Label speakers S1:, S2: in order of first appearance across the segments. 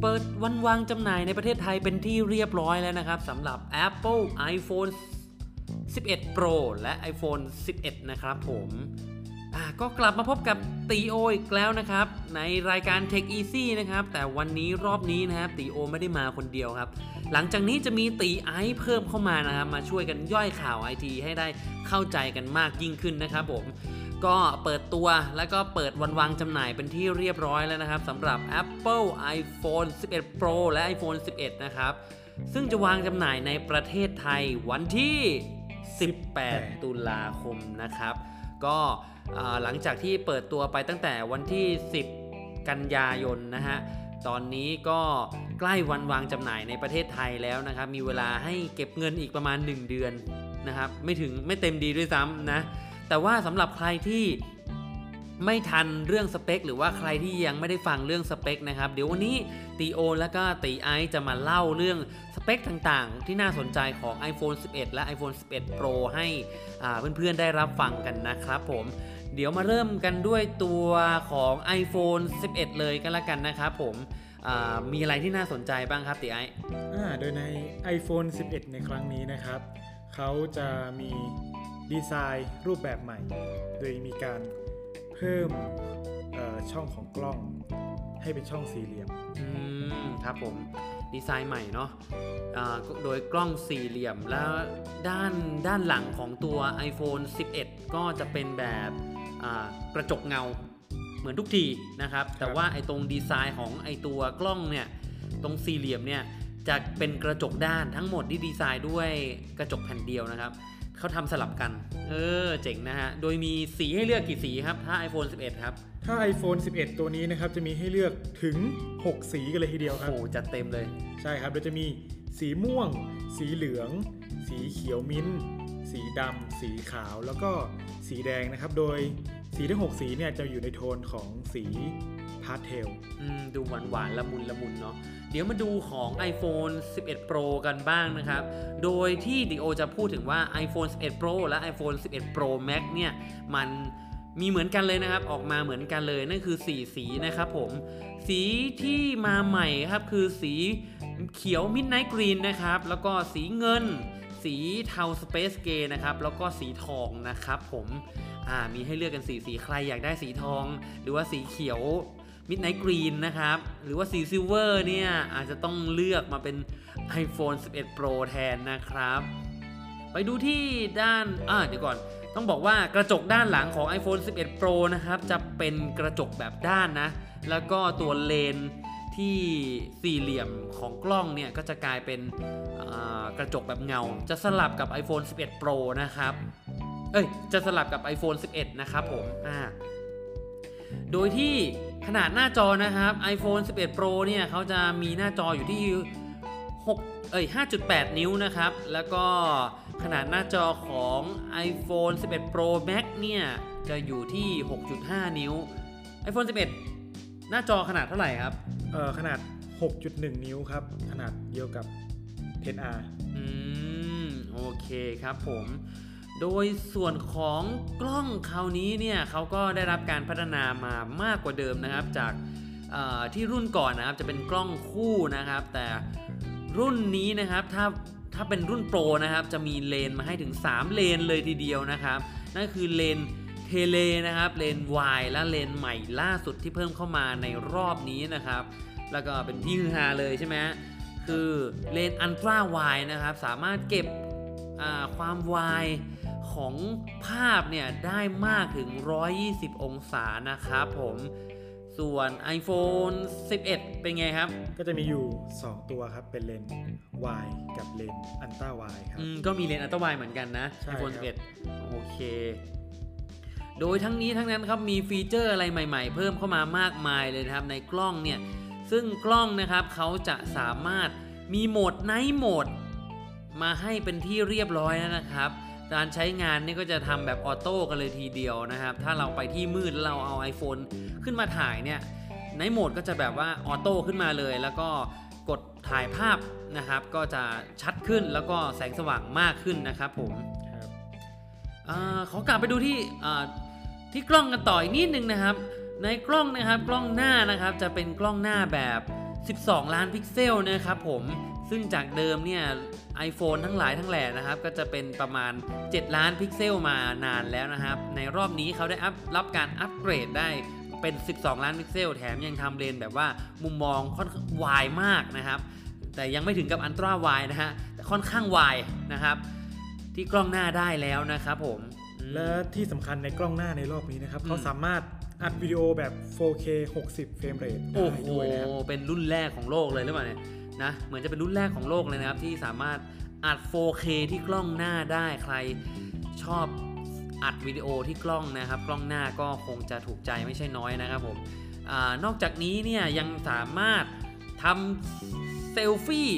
S1: เปิดวันวางจำหน่ายในประเทศไทยเป็นที่เรียบร้อยแล้วนะครับสำหรับ Apple iPhone 11 Pro และ iPhone 11 นะครับผมก็กลับมาพบกับตีโออีกแล้วนะครับ ในรายการ Tech Easy นะครับ แต่วันนี้รอบนี้นะครับตีโอไม่ได้มาคนเดียวครับ หลังจากนี้จะมีตีไอเพิ่มเข้ามานะครับ มาช่วยกันย่อยข่าวไอทีให้ได้เข้าใจกันมากยิ่งขึ้นนะครับผม ก็เปิดตัวแล้วก็เปิดวันวางจำหน่ายเป็นที่เรียบร้อยแล้วนะครับสำหรับ Apple iPhone 11 Pro และ iPhone 11 นะครับ ซึ่งจะวางจำหน่ายในประเทศไทยวันที่ 18 ตุลาคมนะครับ ก็หลังจากที่เปิดตัวไปตั้งแต่วันที่ 10 กันยายนนะฮะตอนนี้ก็ใกล้วันวางจำหน่ายในประเทศไทยแล้วนะครับ มีเวลาให้เก็บเงินอีกประมาณ 1 เดือนนะครับ ไม่ถึงไม่เต็มดีด้วยซ้ำนะ แต่ว่าสำหรับใครที่ไม่ทันเรื่องสเปค หรือว่าใครที่ยังไม่ได้ฟังเรื่องสเปคนะครับ เดี๋ยววันนี้ตีโอและก็ตีไอจะมาเล่าเรื่องสเปคต่างๆ ที่น่าสนใจของ iPhone 11 และ iPhone 11 Pro ให้เพื่อนๆได้รับฟังกันนะครับผมเดี๋ยวมาเริ่มกันด้วยตัวของ iPhone 11 เลยกันละกันนะครับผมมีอะไรที่น่าสนใจบ้างครับตีไอ
S2: โดยใน iPhone 11 ในครั้งนี้นะครับ เขาจะมี ดีไซน์รูปแบบใหม่ โดยมีการเพิ่มช่องของกล้องให้เป็นช่องสี่เหลี่ยม
S1: อืมครับผมดีไซน์ใหม่เนาะะโดยกล้องสี่เหลี่ยมแล้วด้านด้านหลังของตัว iPhone 11 ก็จะเป็นแบบกระจกเงาเหมือนทุกทีนะครับ แต่ว่าไอ้ตรงดีไซน์ของไอ้ตัวกล้องเนี่ยตรงสี่เหลี่ยมเนี่ยจะเป็นกระจกด้านทั้งหมดที่ดีไซน์ด้วยกระจกแผ่นเดียวนะครับ เขาทำสลับกัน เออ เจ๋งนะฮะ โดยมีสีให้เลือกกี่สีครับ ถ้า iPhone 11 ครับ
S2: ถ้า iPhone 11 ตัวนี้นะครับ จะมีให้เลือกถึง 6 สีกันเลยทีเดียวครับ
S1: โอ้จัดเต็มเลย
S2: ใช่ครับโดยจะมีสีม่วง สีเหลือง สีเขียวมิ้น สีดำ สีขาว แล้วก็สีแดงนะครับ โดยสีทั้ง 6 สีเนี่ยจะอยู่ในโทนของสีพาสเทล
S1: ดูหวานหวานละมุนละมุนเนาะ เดี๋ยวมาดูของ iPhone 11 Pro กันบ้างนะครับ โดยที่ดิโอจะพูดถึงว่า iPhone 11 Pro และ iPhone 11 Pro Max เนี่ยมันมีเหมือนกันเลยนะครับ ออกมาเหมือนกันเลย นั่นคือสีสีนะครับผม สีที่มาใหม่ครับคือสีเขียว Midnight Green นะครับ แล้วก็สีเงิน สีเทา Space Gray นะครับ แล้วก็สีทองนะครับผมมีให้เลือกกันสี่สี ใครอยากได้สีทอง หรือว่าสีเขียว Midnight Green นะครับ หรือว่าสี silver เนี่ย อาจจะต้องเลือกมาเป็น iPhone 11 Pro แทนนะครับ ไปดูที่ด้านอ่าเดี๋ยวก่อน ต้องบอกว่ากระจกด้านหลังของ iPhone 11 Pro นะครับ จะเป็นกระจกแบบด้านนะ แล้วก็ตัวเลนส์ที่สี่เหลี่ยมของกล้องเนี่ย ก็จะกลายเป็นกระจกแบบเงา จะสลับกับ iPhone 11 Pro นะครับ เอ้ย จะสลับกับ iPhone 11 นะครับผม อ่า โดยที่ ขนาดหน้าจอนะครับ iPhone 11 Pro เนี่ยเขาจะมีหน้าจออยู่ที่6เอ้ย5.8 นิ้วนะครับ แล้วก็ขนาดหน้าจอของ iPhone 11 Pro Max เนี่ย จะอยู่ที่ 6.5 นิ้ว iPhone 11 หน้าจอขนาดเท่าไหร่ครับ
S2: เอ่อขนาด 6.1 นิ้วครับ ขนาดเดียวกับ 10R
S1: อืม โอเคครับผม โดยส่วนของกล้องคราวนี้เนี่ยเขาก็ได้รับการพัฒนามามากกว่าเดิมนะครับ จากที่รุ่นก่อนนะครับจะเป็นกล้องคู่นะครับ แต่รุ่นนี้นะครับถ้าถ้าเป็นรุ่นโปรนะครับ จะมีเลนมาให้ถึง 3 เลนเลยทีเดียวนะครับ นั่นคือเลนเทเลนะครับเลน Y และเลนใหม่ล่าสุดที่เพิ่มเข้ามาในรอบนี้นะครับ แล้วก็เป็นที่ฮือฮาเลยใช่ไหมคือเลนส์ ultra wide นะครับ สามารถเก็บความวาย ของภาพเนี่ยได้มากถึง 120 องศานะครับผม ส่วน iPhone 11 เป็นไงครับ
S2: ก็จะมีอยู่ 2 ตัวครับ เป็นเลนส์ wide กับเลนส์อันต้าวายครับ
S1: ก็มีเลนส์อันต้าวายเหมือนกันนะ iPhone 11 โอเค โดยทั้งนี้ทั้งนั้นครับ มีฟีเจอร์อะไรใหม่ๆ เพิ่มเข้ามามากมายเลยนะครับ ในกล้องเนี่ย ซึ่งกล้องนะครับเขาจะสามารถมีโหมด night mode มาให้เป็นที่เรียบร้อยแล้วนะครับ การใช้งานนี่ก็จะทำแบบ auto กันเลยทีเดียวนะครับ ถ้าเราไปที่มืดแล้วเราเอา iPhone ขึ้นมาถ่ายเนี่ย night mode ก็จะแบบว่า auto ขึ้นมาเลย แล้วก็กดถ่ายภาพนะครับ ก็จะชัดขึ้นแล้วก็แสงสว่างมากขึ้นนะครับผมขอกลับไปดูที่ที่กล้องกันต่ออีกนิดนึงนะครับ ในกล้องนะครับกล้องหน้านะครับจะเป็นกล้องหน้าแบบ 12 ล้านพิกเซลนะครับผม ซึ่งจากเดิมเนี่ย iPhone ทั้งหลายทั้งแหล่นะครับ ก็จะเป็นประมาณ 7 ล้านพิกเซลมานานแล้วนะครับ ในรอบนี้เขาได้อัพรับการอัปเกรดได้เป็น 12 ล้านพิกเซล แถมยังทำเลนส์แบบว่ามุมมองค่อนข้างวายมากนะครับ แต่ยังไม่ถึงกับ ultra wide นะฮะแต่ค่อนข้าง wide นะครับ ที่กล้องหน้าได้แล้วนะครับผมอืม
S2: และที่สำคัญในกล้องหน้าในรอบนี้นะครับ
S1: อืม
S2: เขาสามารถอัดวิดีโอแบบ 4K 60 frame rate
S1: โอ้
S2: ได้
S1: โห
S2: ด้วยนะครับ
S1: เป็นรุ่นแรกของโลกเลยหรือเปล่าเนี่ย นะเหมือนจะเป็นรุ่นแรกของโลกเลยนะครับ ที่สามารถอัด 4K ที่กล้องหน้าได้ใครชอบอัดวิดีโอที่กล้องนะครับ กล้องหน้าก็คงจะถูกใจไม่ใช่น้อยนะครับผมอานอกจากนี้เนี่ยยังสามารถทำเซลฟี่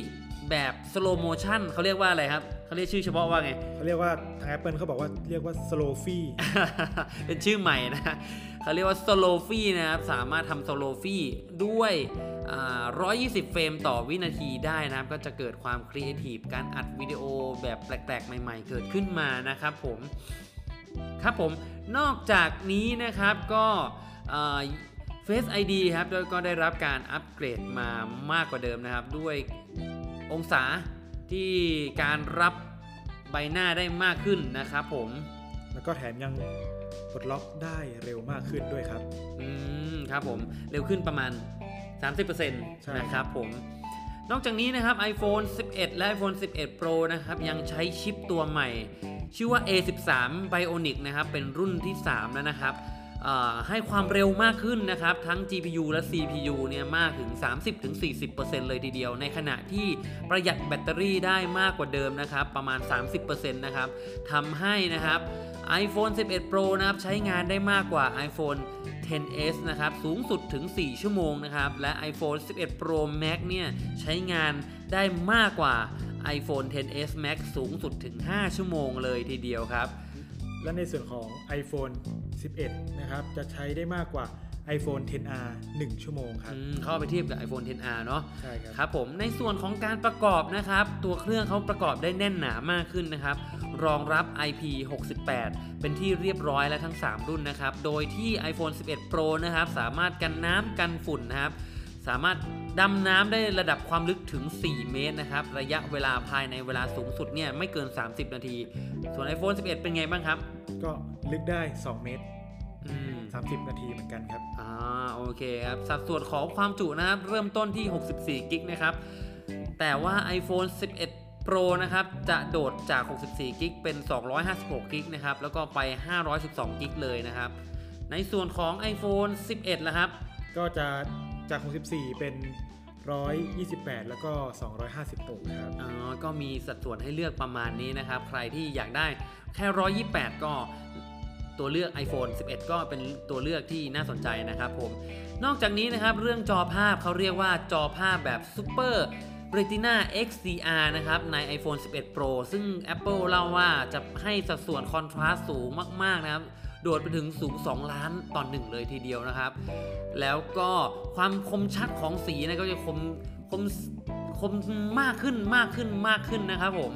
S1: แบบ slow motion เขาเรียกว่าอะไรครับเขาเรียกชื่อเฉพาะว่าไง
S2: เขาเรียกว่าทาง Apple เขาบอกว่าเรียกว่า slofie
S1: เป็นชื่อใหม่นะ เขาเรียกว่า slofie นะครับ สามารถทำ slofie ด้วย 120 เฟรมต่อวินาทีได้นะครับ ก็จะเกิดความครีเอทีฟการอัดวิดีโอแบบแปลกๆ ใหม่ๆ เกิดขึ้นมานะครับผม ครับผม นอกจากนี้นะครับก็อ่า Face ID ครับก็ได้รับการอัปเกรดมามากกว่าเดิมนะครับ ด้วยองศาที่การรับใบหน้าได้มากขึ้นนะครับผม
S2: แล้วก็แถมยัง ปลดล็อกได้เร็วมากขึ้นด้วยครับ
S1: อืมครับผมเร็วขึ้นประมาณ 30%
S2: ใช่
S1: นะครับผมนอกจากนี้นะครับ iPhone 11 และ iPhone 11 Pro นะครับ ยังใช้ชิปตัวใหม่ ชื่อว่า A13 Bionic นะครับ เป็นรุ่นที่ 3 แล้วนะครับอ่าให้ความเร็วมากขึ้นนะครับ ทั้ง GPU และ CPU เนี่ยมากถึง 30-40%เลยทีเดียว ในขณะที่ประหยัดแบตเตอรี่ได้มากกว่าเดิมนะครับ ประมาณ 30%นะครับทำให้นะครับ iPhone 11 Pro นะครับใช้งานได้มากกว่า iPhone 10s นะครับสูงสุดถึง 4 ชั่วโมงนะครับและ iPhone 11 Pro Max เนี่ยใช้งานได้มากกว่า iPhone 10s Max สูงสุดถึง 5 ชั่วโมงเลยทีเดียวครับ
S2: และในส่วนของ iPhone 11 นะครับจะใช้ได้มากกว่า iPhone 10R 1 ชั่วโมงครับ
S1: อืมเข้าไปเทียบกับ iPhone 10R เนาะ
S2: ใช่ครับ
S1: ครับผมในส่วนของการประกอบนะครับ ตัวเครื่องเขาประกอบได้แน่นหนามากขึ้นนะครับ รองรับ IP68 เป็นที่เรียบร้อยแล้วทั้ง 3 รุ่นนะครับ โดยที่ iPhone 11 Pro นะครับ สามารถกันน้ำกันฝุ่นนะครับ สามารถดำน้ำได้ระดับความลึกถึง 4 เมตรนะครับ ระยะเวลาภายในเวลาสูงสุดเนี่ยไม่เกิน 30 นาที ส่วน iPhone 11 เป็นไงบ้างครับ
S2: ก็ลึกได้ 2 เมตร
S1: อืม
S2: 30 นาทีเหมือนกันครับ
S1: อ่า โอเคครับ สัดส่วนของความจุนะครับ เริ่มต้นที่ 64 กิกนะครับ แต่ว่า iPhone 11 Pro นะครับจะโดดจาก 64 กิกเป็น 256 กิกนะครับแล้วก็ไป 512 กิกเลยนะครับ ในส่วนของ iPhone 11ละครับ
S2: ก็จะจาก 64 เป็น 128 แล้วก็ 256ครับ
S1: อ๋อ ก็มีสัดส่วนให้เลือกประมาณนี้นะครับ ใครที่อยากได้แค่ 128 ก็ตัวเลือก iPhone 11 ก็เป็นตัวเลือกที่น่าสนใจนะครับผม นอกจากนี้นะครับเรื่องจอภาพเขาเรียกว่าจอภาพแบบ Super Retina XDR นะครับใน iPhone 11 Pro ซึ่ง Apple เล่าว่าจะให้สัดส่วนคอนทราสต์สูงมาก ๆ นะครับ โดดไปถึงสูง 2 ล้านต่อหนึ่งเลยทีเดียวนะครับ แล้วก็ความคมชัดของสีนะก็จะคมคมคมมากขึ้นมากขึ้นมากขึ้นนะครับผม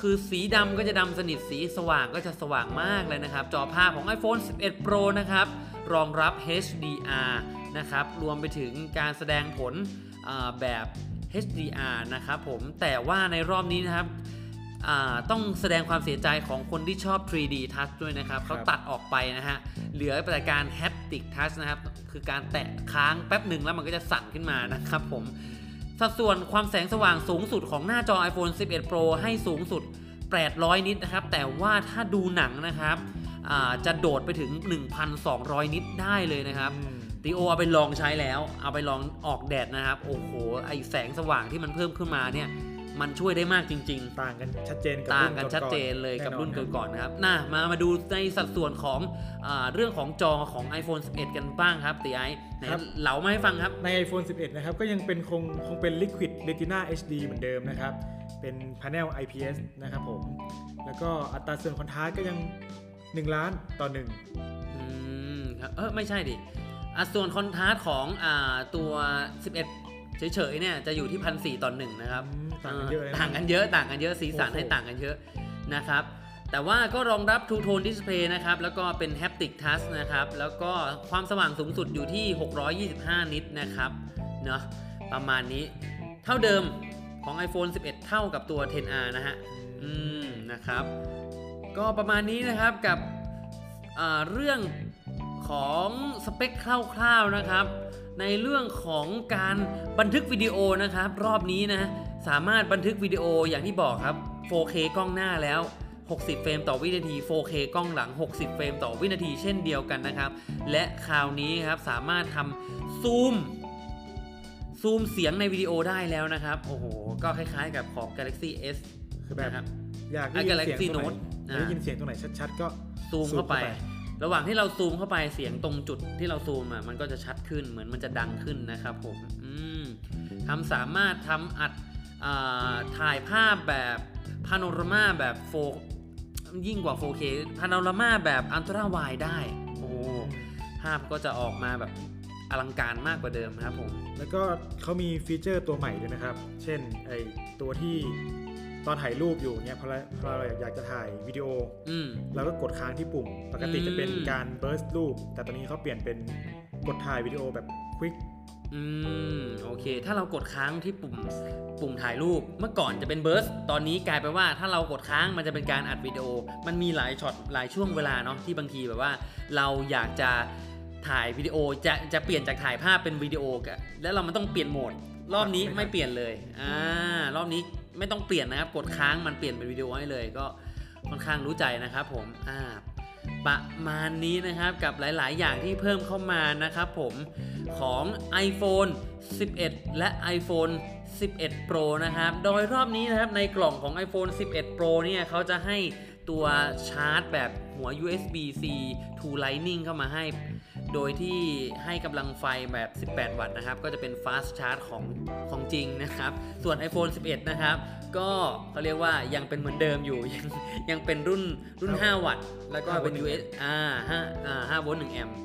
S1: คือสีดำก็จะดำสนิทสีสว่างก็จะสว่างมากเลยนะครับ จอภาพของ iPhone 11 Pro นะครับ รองรับ HDR นะครับ รวมไปถึงการแสดงผลแบบ HDR นะครับผมแต่ว่าในรอบนี้นะครับอ่าต้องแสดงความเสียใจของคนที่ชอบ 3D Touch ด้วยนะครับเขาตัดออกไปนะฮะ เหลือแต่การ Haptic Touch นะครับ คือการแตะค้างแป๊บหนึ่งแล้วมันก็จะสั่นขึ้นมานะครับผม สัดส่วนความแสงสว่างสูงสุดของหน้าจอ iPhone 11 Pro ให้สูงสุด 800 นิตนะครับ แต่ว่าถ้าดูหนังนะครับอ่าจะโดดไปถึง 1,200 นิตได้เลยนะครับ
S2: อืม
S1: ตีโอเอาไปลองใช้แล้ว เอาไปลองออกแดดนะครับ โอ้โห ไอแสงสว่างที่มันเพิ่มขึ้นมาเนี่ย มันช่วยได้มากจริง ๆ
S2: ต่างกันชัดเจนกับ
S1: ต่างกัน
S2: รุ่
S1: ชัดเจนเลยกับรุ่นก่อนๆนะครับน่ามามาดูในสัดส่วนของอาเรื่องของจอของ iPhone 11 กันบ้างครับตีไอไหนเหลามาให้ฟังครับ
S2: ใน iPhone 11 นะครับ ก็ยังเป็นคงคงเป็น Liquid Retina HD เหมือนเดิมนะครับ เป็น Panel IPS นะครับผม แล้วก็อัตราส่วนคอนทราสต์ก็ยัง 1 ล้านต่อ1
S1: อืมครับเออไม่ใช่ดิอะ ส่วนคอนทราสต์ของอ่าตัว 11 เฉยๆเนี่ยจะอยู่ที่พันสต่อหนึ่งนะครับ
S2: อืมต่างกันเยอะเลยนะ
S1: ต่างกันเยอะต่างกันเยอะสีสัน
S2: โอ้โห
S1: ให้ต่างกันเยอะนะครับแต่ว่าก็รองรับ True Tone Display นะครับ แล้วก็เป็น Haptic Touch นะครับ แล้วก็ความสว่างสูงสุดอยู่ที่ 625 นิตนะครับ เนาะประมาณนี้ เท่าเดิมของ iPhone 11 เท่ากับตัว 10R นะฮะ อืม นะครับ ก็ประมาณนี้นะครับกับอ่าเรื่อง ของสเปคคร่าวๆนะครับ ในเรื่องของการบันทึกวิดีโอนะครับ รอบนี้นะสามารถบันทึกวิดีโออย่างที่บอกครับ 4K กล้องหน้าแล้ว 60 เฟรมต่อวินาที 4K กล้องหลัง 60 เฟรมต่อวินาทีเช่นเดียวกันนะครับ และคราวนี้ครับสามารถทำซูมซูมเสียงในวิดีโอได้แล้วนะครับ โอ้โห ก็คล้ายๆกับของ Galaxy S
S2: คือแบบ
S1: นะครับ
S2: อยากได้
S1: อะ
S2: ยิน
S1: Galaxy
S2: เสียงตรงไหน
S1: Note
S2: อยากได้ยินเสียงตรงไหนชัดๆ ก็
S1: ซูม
S2: ซูม
S1: เข้าไป
S2: เข้าไป
S1: ระหว่างที่เราซูมเข้าไปเสียงตรงจุดที่เราซูมอะมันก็จะชัดขึ้นเหมือนมันจะดังขึ้นนะครับผมอืมทำสามารถทำอัดอถ่ายภาพแบบพาโนรามาแบบโฟยิ่งกว่า 4K พาโนรามาแบบอัลตร้าไวได้ โอ้ภาพก็จะออกมาแบบอลังการมากกว่าเดิมครับผม
S2: แล้วก็เขามีฟีเจอร์ตัวใหม่ด้วยนะครับ เช่นไอตัวที่ ตอนถ่ายรูปอยู่เนี่ยพอเราพอเราอยากจะถ่ายวิดีโอ
S1: อืม
S2: เราก็กดค้างที่ปุ่ม ปกติจะเป็น
S1: อืม
S2: การ burst รูป แต่ตอนนี้เขาเปลี่ยนเป็นกดถ่ายวิดีโอแบบ quick
S1: อืมโอเค ถ้าเรากดค้างที่ปุ่มปุ่มถ่ายรูปเมื่อก่อนจะเป็น burst ตอนนี้กลายเป็นว่าถ้าเรากดค้างมันจะเป็นการอัดวิดีโอ มันมีหลายช็อตหลายช่วงเวลาเนาะที่บางทีแบบว่า เราอยากจะถ่ายวิดีโอจะจะเปลี่ยนจากถ่ายภาพเป็นวิดีโอกะแล้วเรามันต้องเปลี่ยนโหมด รอบนี้ไม่เปลี่ยนเลยอ่ารอบนี้ ไม่ต้องเปลี่ยนนะครับ กดค้างมันเปลี่ยนเป็นวิดีโอให้เลยก็ค่อนข้างรู้ใจนะครับ ผมอ่าประมาณนี้นะครับกับหลาย ๆ อย่างที่เพิ่มเข้ามานะครับผมของ iPhone 11 และ iPhone 11 Pro นะครับ โดยรอบนี้นะครับในกล่องของ iPhone 11 Pro เนี่ยเขาจะให้ตัวชาร์จแบบหัว USB-C to Lightning เข้ามาให้ โดยที่ให้กำลังไฟแบบ 18 วัตต์นะครับ ก็จะเป็น fast charge ของของจริงนะครับ ส่วน iPhone 11 นะครับ ก็เขาเรียกว่ายังเป็นเหมือนเดิมอยู่ ยังยังเป็นรุ่นรุ่น 5 วัตต์ แล้วก็เป็น
S2: 5
S1: US อ่า5อ่า5โวลต์1แอมป์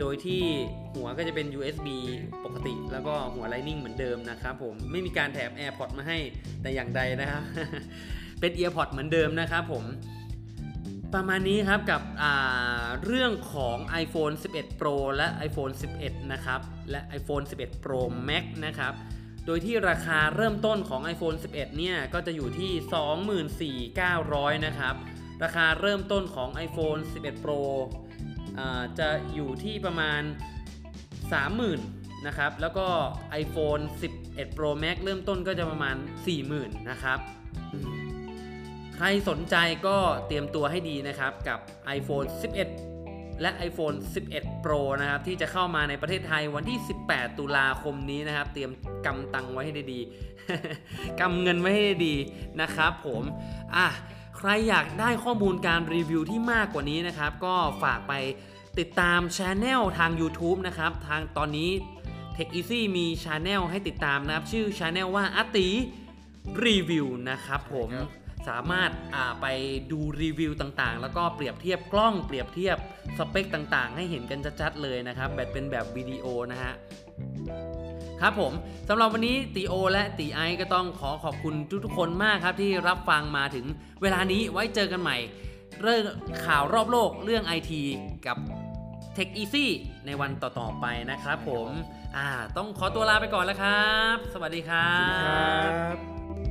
S1: โดยที่หัวก็จะเป็น USB ปกติ แล้วก็หัว Lightning เหมือนเดิมนะครับผม ไม่มีการแถม AirPod มาให้แต่อย่างใดนะครับ เป็น EarPod เหมือนเดิมนะครับผม ประมาณนี้ครับกับเรื่องของ iPhone 11 Pro และ iPhone 11 นะครับ และ iPhone 11 Pro Max นะครับ โดยที่ราคาเริ่มต้นของ iPhone 11 เนี่ย ก็จะอยู่ที่ 24,900 นะครับ ราคาเริ่มต้นของ iPhone 11 Pro จะอยู่ที่ประมาณ 30,000นะครับ แล้วก็ iPhone 11 Pro Max เริ่มต้นก็จะประมาณ 40,000 นะครับ ใครสนใจก็เตรียมตัวให้ดีนะครับ กับ iPhone 11 และ iPhone 11 Pro นะครับ ที่จะเข้ามาในประเทศไทยวันที่ 18 ตุลาคมนี้นะครับ เตรียมกำตังไว้ให้ดีกำเงินไว้ให้ดีนะครับผมอะใครอยากได้ข้อมูลการรีวิวที่มากกว่านี้นะครับ ก็ฝากไปติดตามช anel ทาง YouTube นะครับ ทางตอนนี้ Tech Easy มีช anel ให้ติดตามนะครับ ชื่อช anel ว่าอาติรีวิวนะครับผม สามารถาไปดูรีวิวต่างๆ แล้วก็เปรียบเทียบกล้องเปรียบเทียบสเปคต่างๆ ให้เห็นกันชัดๆเลยนะครับ แบบเป็นแบบวิดีโอนะฮะครับผมสำหรับวันนี้ตีโอ และตีไอก็ต้องขอขอบคุณทุกๆคนมากครับที่รับฟังมาถึงเวลานี้ไว้เจอกันใหม่ เรื่องข่าวรอบโลกเรื่อง IT กับ Tech Easy ในวันต่อ ๆ ไปนะครับผม อ่า ต้องขอตัวลาไปก่อนแล้วครับ สวัสดีครั
S2: สวัสดีครับบ